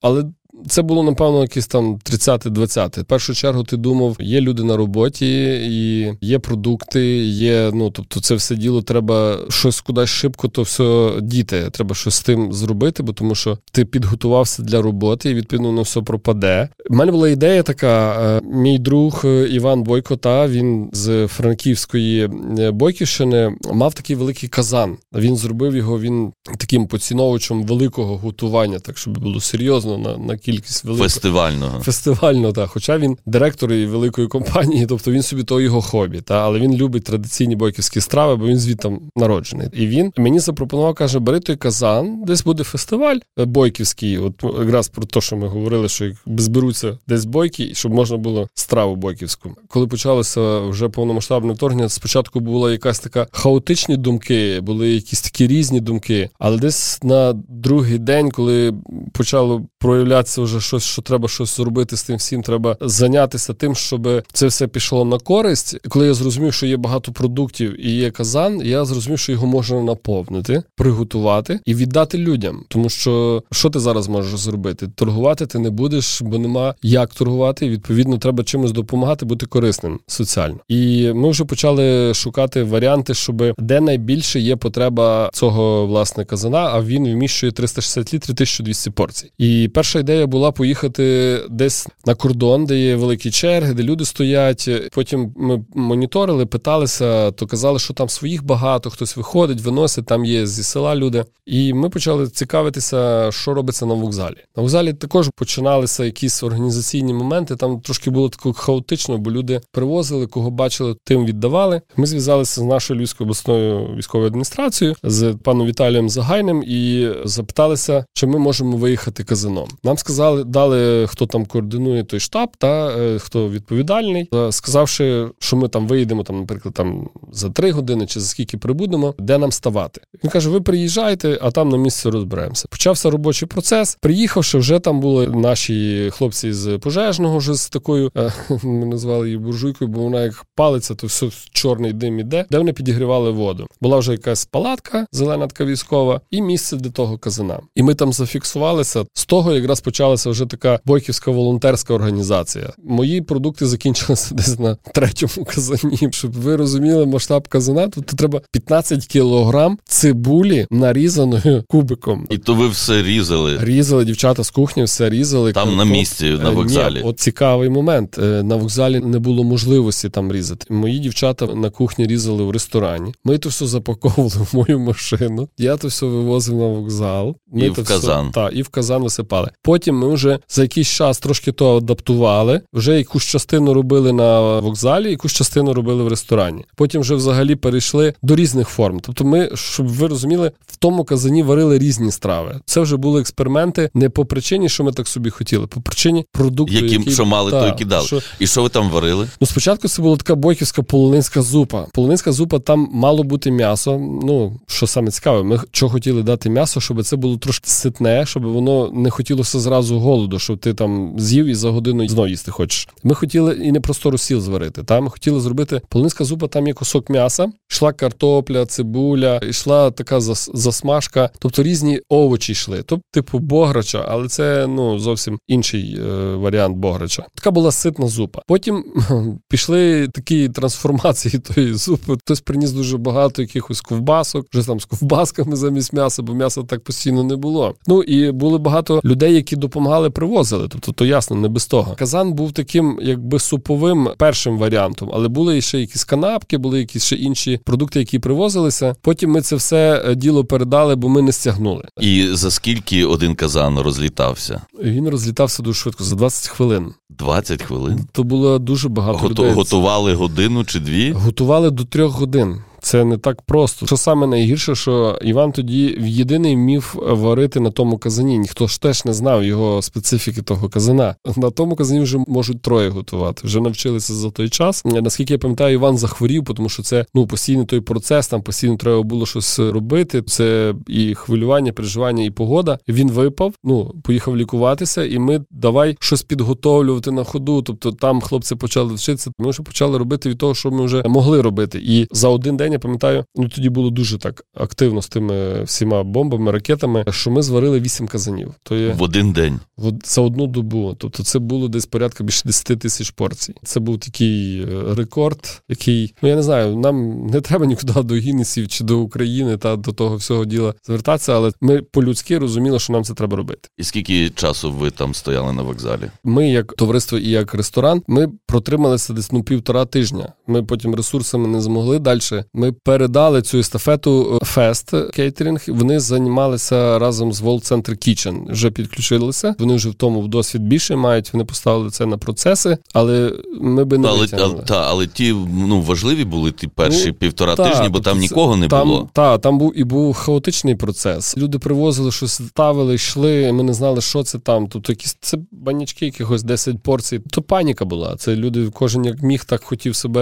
але це було, напевно, якісь там 30-20. В першу чергу ти думав, є люди на роботі, і є продукти, є. Ну тобто, це все діло треба щось кудись шибко, то все діти. Треба щось з тим зробити, бо тому що ти підготувався для роботи, і відповідно воно все пропаде. У мене була ідея така: е, мій друг е, Іван Бойкота, він з Франківської е, Бойківщини, мав такий великий казан. Він зробив його він таким поціновувачем великого готування, так щоб було серйозно на на кількість великого. Фестивального. Фестивального, так. Хоча він директор і великої компанії, тобто він собі то його хобі, та але він любить традиційні бойківські страви, бо він звідти народжений. І він мені запропонував, каже: бери той казан, десь буде фестиваль бойківський. От якраз про те, що ми говорили, що зберуться десь бойки, щоб можна було страву бойківську. Коли почалося вже повномасштабне вторгнення, спочатку була якась така хаотичні думки, були якісь такі різні думки, але десь на другий день, коли почало проявлятися вже щось, що треба щось зробити з тим всім. Треба зайнятися тим, щоб це все пішло на користь. Коли я зрозумів, що є багато продуктів і є казан, я зрозумів, що його можна наповнити, приготувати і віддати людям. Тому що що ти зараз можеш зробити? Торгувати ти не будеш, бо нема як торгувати. Відповідно, треба чимось допомагати, бути корисним соціально. І ми вже почали шукати варіанти, щоб де найбільше є потреба цього власне казана, а він вміщує 360 літрів 1200 порцій. І перша ідея була поїхати десь на кордон, де є великі черги, де люди стоять. Потім ми моніторили, питалися, то казали, що там своїх багато, хтось виходить, виносить, там є зі села люди. І ми почали цікавитися, що робиться на вокзалі. На вокзалі також починалися якісь організаційні моменти. Там трошки було тако хаотично, бо люди привозили, кого бачили, тим віддавали. Ми зв'язалися з нашою Львівською обласною військовою адміністрацією, з паном Віталієм Загайним і запиталися, чи ми можемо виїхати казином. Нам сказали, сказали, дали, хто там координує той штаб, та е, хто відповідальний, сказавши, що ми там виїдемо, там, наприклад, там за три години чи за скільки прибудемо, де нам ставати. Він каже: Ви приїжджайте, а там на місці розберемося. Почався робочий процес. Приїхавши, вже там були наші хлопці з пожежного, вже з такою е, <laughs> ми назвали її буржуйкою, бо вона як палиться, то все чорний дим іде, де вони підігрівали воду. Була вже якась палатка, зелена така військова, і місце для того казана. І ми там зафіксувалися. З того якраз почалася вже така бойківська волонтерська організація. Мої продукти закінчилися <laughs> десь на третьому казані. Щоб ви розуміли масштаб казана, то, то треба 15 кілограм цибулі нарізаною кубиком. І то ви все різали. Різали дівчата з кухні, все різали. Там на місці, на е, вокзалі. Ні, От цікавий момент. Е, на вокзалі не було можливості там різати. Мої дівчата на кухні різали в ресторані. Ми то все запаковували в мою машину. Я то все вивозив на вокзал. Ми і в казан. Все, та, і в казан висипали. Потім ми вже за якийсь час трошки то адаптували. Вже якусь частину робили на вокзалі, якусь частину робили в ресторані. Потім вже взагалі перейшли до різних форм. Тобто, ми, щоб ви розуміли, в тому казані варили різні страви. Це вже були експерименти не по причині, що ми так собі хотіли, по причині продукту, яким який, що мали, та, то й кидали. Що... І що ви там варили? Ну спочатку це була така бойківська полонинська зупа. Полонинська зупа там мало бути м'ясо. Ну що саме цікаве, ми що хотіли дати м'ясо, щоб це було трошки ситне, щоб воно не хотілося зразу голоду, щоб ти там з'їв і за годину знову їсти хочеш. Ми хотіли і не просто розсіл зварити. Та ми хотіли зробити полонинська зупа. Там є кусок м'яса, йшла картопля, цибуля, йшла така засмажка, тобто різні овочі йшли. Тобто, типу бограча, але це ну зовсім інший е, варіант бограча. Така була ситна зупа. Потім <laughs> пішли такі трансформації тої зупи. Хтось приніс дуже багато якихось ковбасок, вже там з ковбасками замість м'яса, бо м'яса так постійно не було. Ну і було багато людей, які допомагали, привозили. Тобто, то ясно, не без того. Казан був таким, якби суповим першим варіантом, але були ще якісь канапки, були якісь ще інші продукти, які привозилися. Потім ми це все е, діло передали, бо ми не стягнули. І за скільки один казан розлітався? Він розлітався дуже швидко за 20 хвилин. 20 хвилин. То було дуже багато. Гото- людей. Готували годину чи дві? Готували до трьох годин. Це не так просто. Що саме найгірше, що Іван тоді в єдиний вмів варити на тому казані. Ніхто ж теж не знав його специфіки того казана. На тому казані вже можуть троє готувати. Вже навчилися за той час. Наскільки я пам'ятаю, Іван захворів, тому що це ну постійний той процес. Там постійно треба було щось робити. Це і хвилювання, переживання, і погода. Він випав. Ну поїхав лікуватися, і ми давай щось підготовлювати на ходу. Тобто там хлопці почали вчитися. Ми вже почали робити від того, що ми вже могли робити. І за один день я пам'ятаю, ну тоді було дуже так активно з тими всіма бомбами, ракетами, що ми зварили вісім казанів. То є в один день в, за одну добу. Тобто, це було десь порядка більше 10 тисяч порцій. Це був такий е, рекорд, який ну я не знаю, нам не треба нікуди до Гіннесів чи до України та до того всього діла звертатися, але ми по-людськи розуміли, що нам це треба робити. І скільки часу ви там стояли на вокзалі? Ми, як товариство і як ресторан, ми протрималися десь ну півтора тижня. Ми потім ресурсами не змогли далі. Ми передали цю естафету Фест Кейтерінг. Вони займалися разом з World Center Kitchen. Вже підключилися. Вони вже в тому досвід більше мають. Вони поставили це на процеси, але ми би не але, витягнули. Та, але ті ну важливі були ті перші ну, півтора та, тижні, бо там тобто нікого не там, було. Так, там був і був хаотичний процес. Люди привозили щось, ставили, йшли. Ми не знали, що це там. Тобто якісь це банячки, якихось 10 порцій. То паніка була. Це люди, кожен як міг, так хотів себе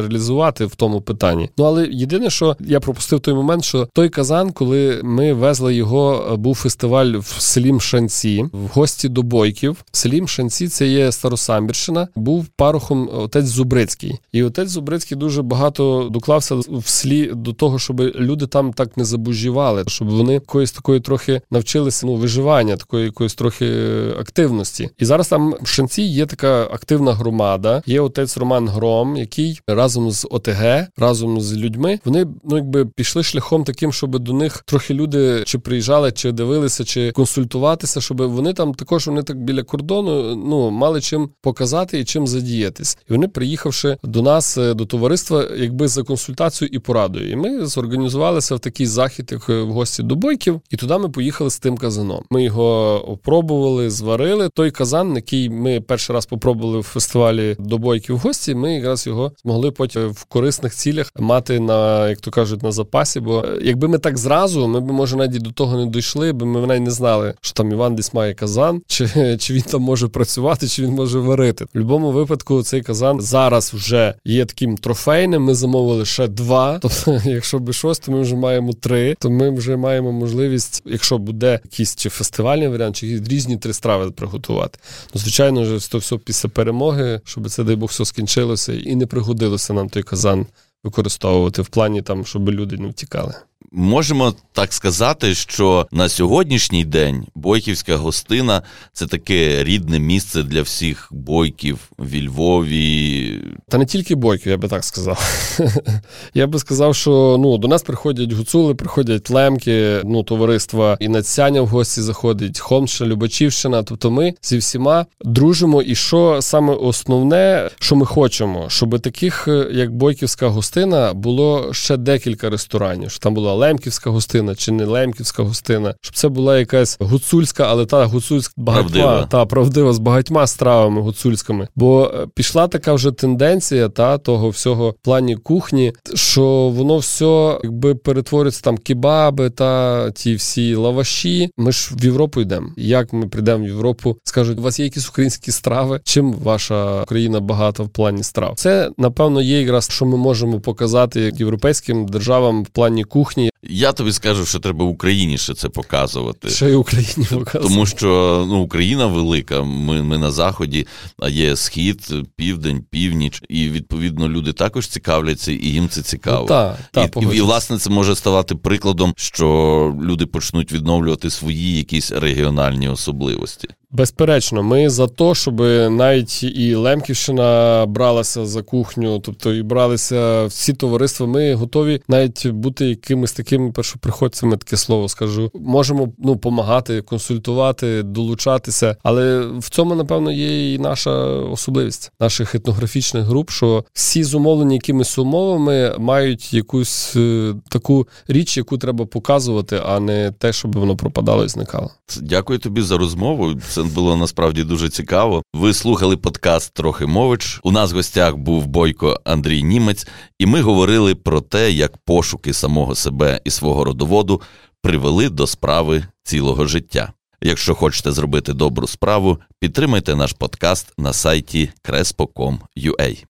реалізувати в тому питанні. Ну але єдине, що я пропустив той момент, що той казан, коли ми везли його, був фестиваль в селі Мшанці, в гості до бойків. В селі Мшанці це є Старосамбірщина. Був парохом отець Зубрицький, і отець Зубрицький дуже багато доклався в селі до того, щоб люди там так не забужівали, щоб вони якоїсь такої трохи навчилися ну виживання, такої якоїсь трохи активності. І зараз там в Шанці є така активна громада. Є отець Роман Гром, який разом з ОТГ, разом з людьми, вони ну якби пішли шляхом таким, щоб до них трохи люди чи приїжджали, чи дивилися, чи консультуватися, щоб вони там також вони так біля кордону ну мали чим показати і чим задіятись. І вони, приїхавши до нас, е, до товариства, якби за консультацією і порадою. І ми зорганізувалися в такий захід, як е, в гості до бойків, і туди ми поїхали з тим казаном. Ми його опробували, зварили. Той казан, який ми перший раз попробували в фестивалі до бойків в гості. Ми якраз його змогли потім в корисних цілях мати мати на, як то кажуть, на запасі. Бо е, якби ми так зразу, ми б може навіть до того не дійшли, бо ми навіть не знали, що там Іван десь має казан, <laughs> чи чи він там може працювати, чи він може варити. В будь-якому випадку цей казан зараз вже є таким трофейним. Ми замовили ще два. <laughs> Тобто, якщо би щось, то ми вже маємо три. То ми вже маємо можливість, якщо буде якийсь чи фестивальний варіант, чи різні три страви приготувати. Ну, звичайно, вже то все після перемоги, щоб це дай Бог все скінчилося і не пригодилося нам той казан використовувати в плані там, щоб люди не втікали. Можемо так сказати, що на сьогоднішній день бойківська гостина це таке рідне місце для всіх бойків в Львові. Та не тільки бойків, я би так сказав. <laughs> Я би сказав, що ну до нас приходять гуцули, приходять лемки, ну товариства і Нацяня в гості заходить, Холмщина, Любачівщина. Тобто ми зі всіма дружимо. І що саме основне, що ми хочемо, щоб таких, як бойківська гостина, було ще декілька ресторанів. Що там була лемківська гостина чи не лемківська гостина, щоб це була якась гуцульська, але та гуцульська багатьма правдива. та правдива з багатьма стравами гуцульськими. Бо е, пішла така вже тенденція та того всього в плані кухні, що воно все якби перетворюється там кебаби та ті всі лаваші. Ми ж в Європу йдемо. Як ми прийдемо в Європу? Скажуть, у вас є якісь українські страви? Чим ваша країна багата в плані страв? Це напевно є якраз, що ми можемо показати європейським державам в плані кухні. Я тобі скажу, що треба Україні ще це показувати. Ще й Україні показувати. Тому що ну, Україна велика. Ми ми на заході, а є схід, південь, північ, і відповідно люди також цікавляться, і їм це цікаво. Ну, та, та, і, і, і власне це може ставати прикладом, що люди почнуть відновлювати свої якісь регіональні особливості. Безперечно, ми за те, щоб навіть і Лемківщина бралася за кухню, тобто і бралися всі товариства. Ми готові навіть бути якимись такими першоприходцями, таке слово скажу. Можемо ну допомагати, консультувати, долучатися. Але в цьому, напевно, є і наша особливість наших етнографічних груп, що всі зумовлені якимись умовами мають якусь е, таку річ, яку треба показувати, а не те, щоб воно пропадало і зникало. Дякую тобі за розмову. Це було насправді дуже цікаво. Ви слухали подкаст Трохи мович. У нас в гостях був Бойко Андрій Німець, і ми говорили про те, як пошуки самого себе і свого родоводу привели до справи цілого життя. Якщо хочете зробити добру справу, підтримайте наш подкаст на сайті crespo.com.ua.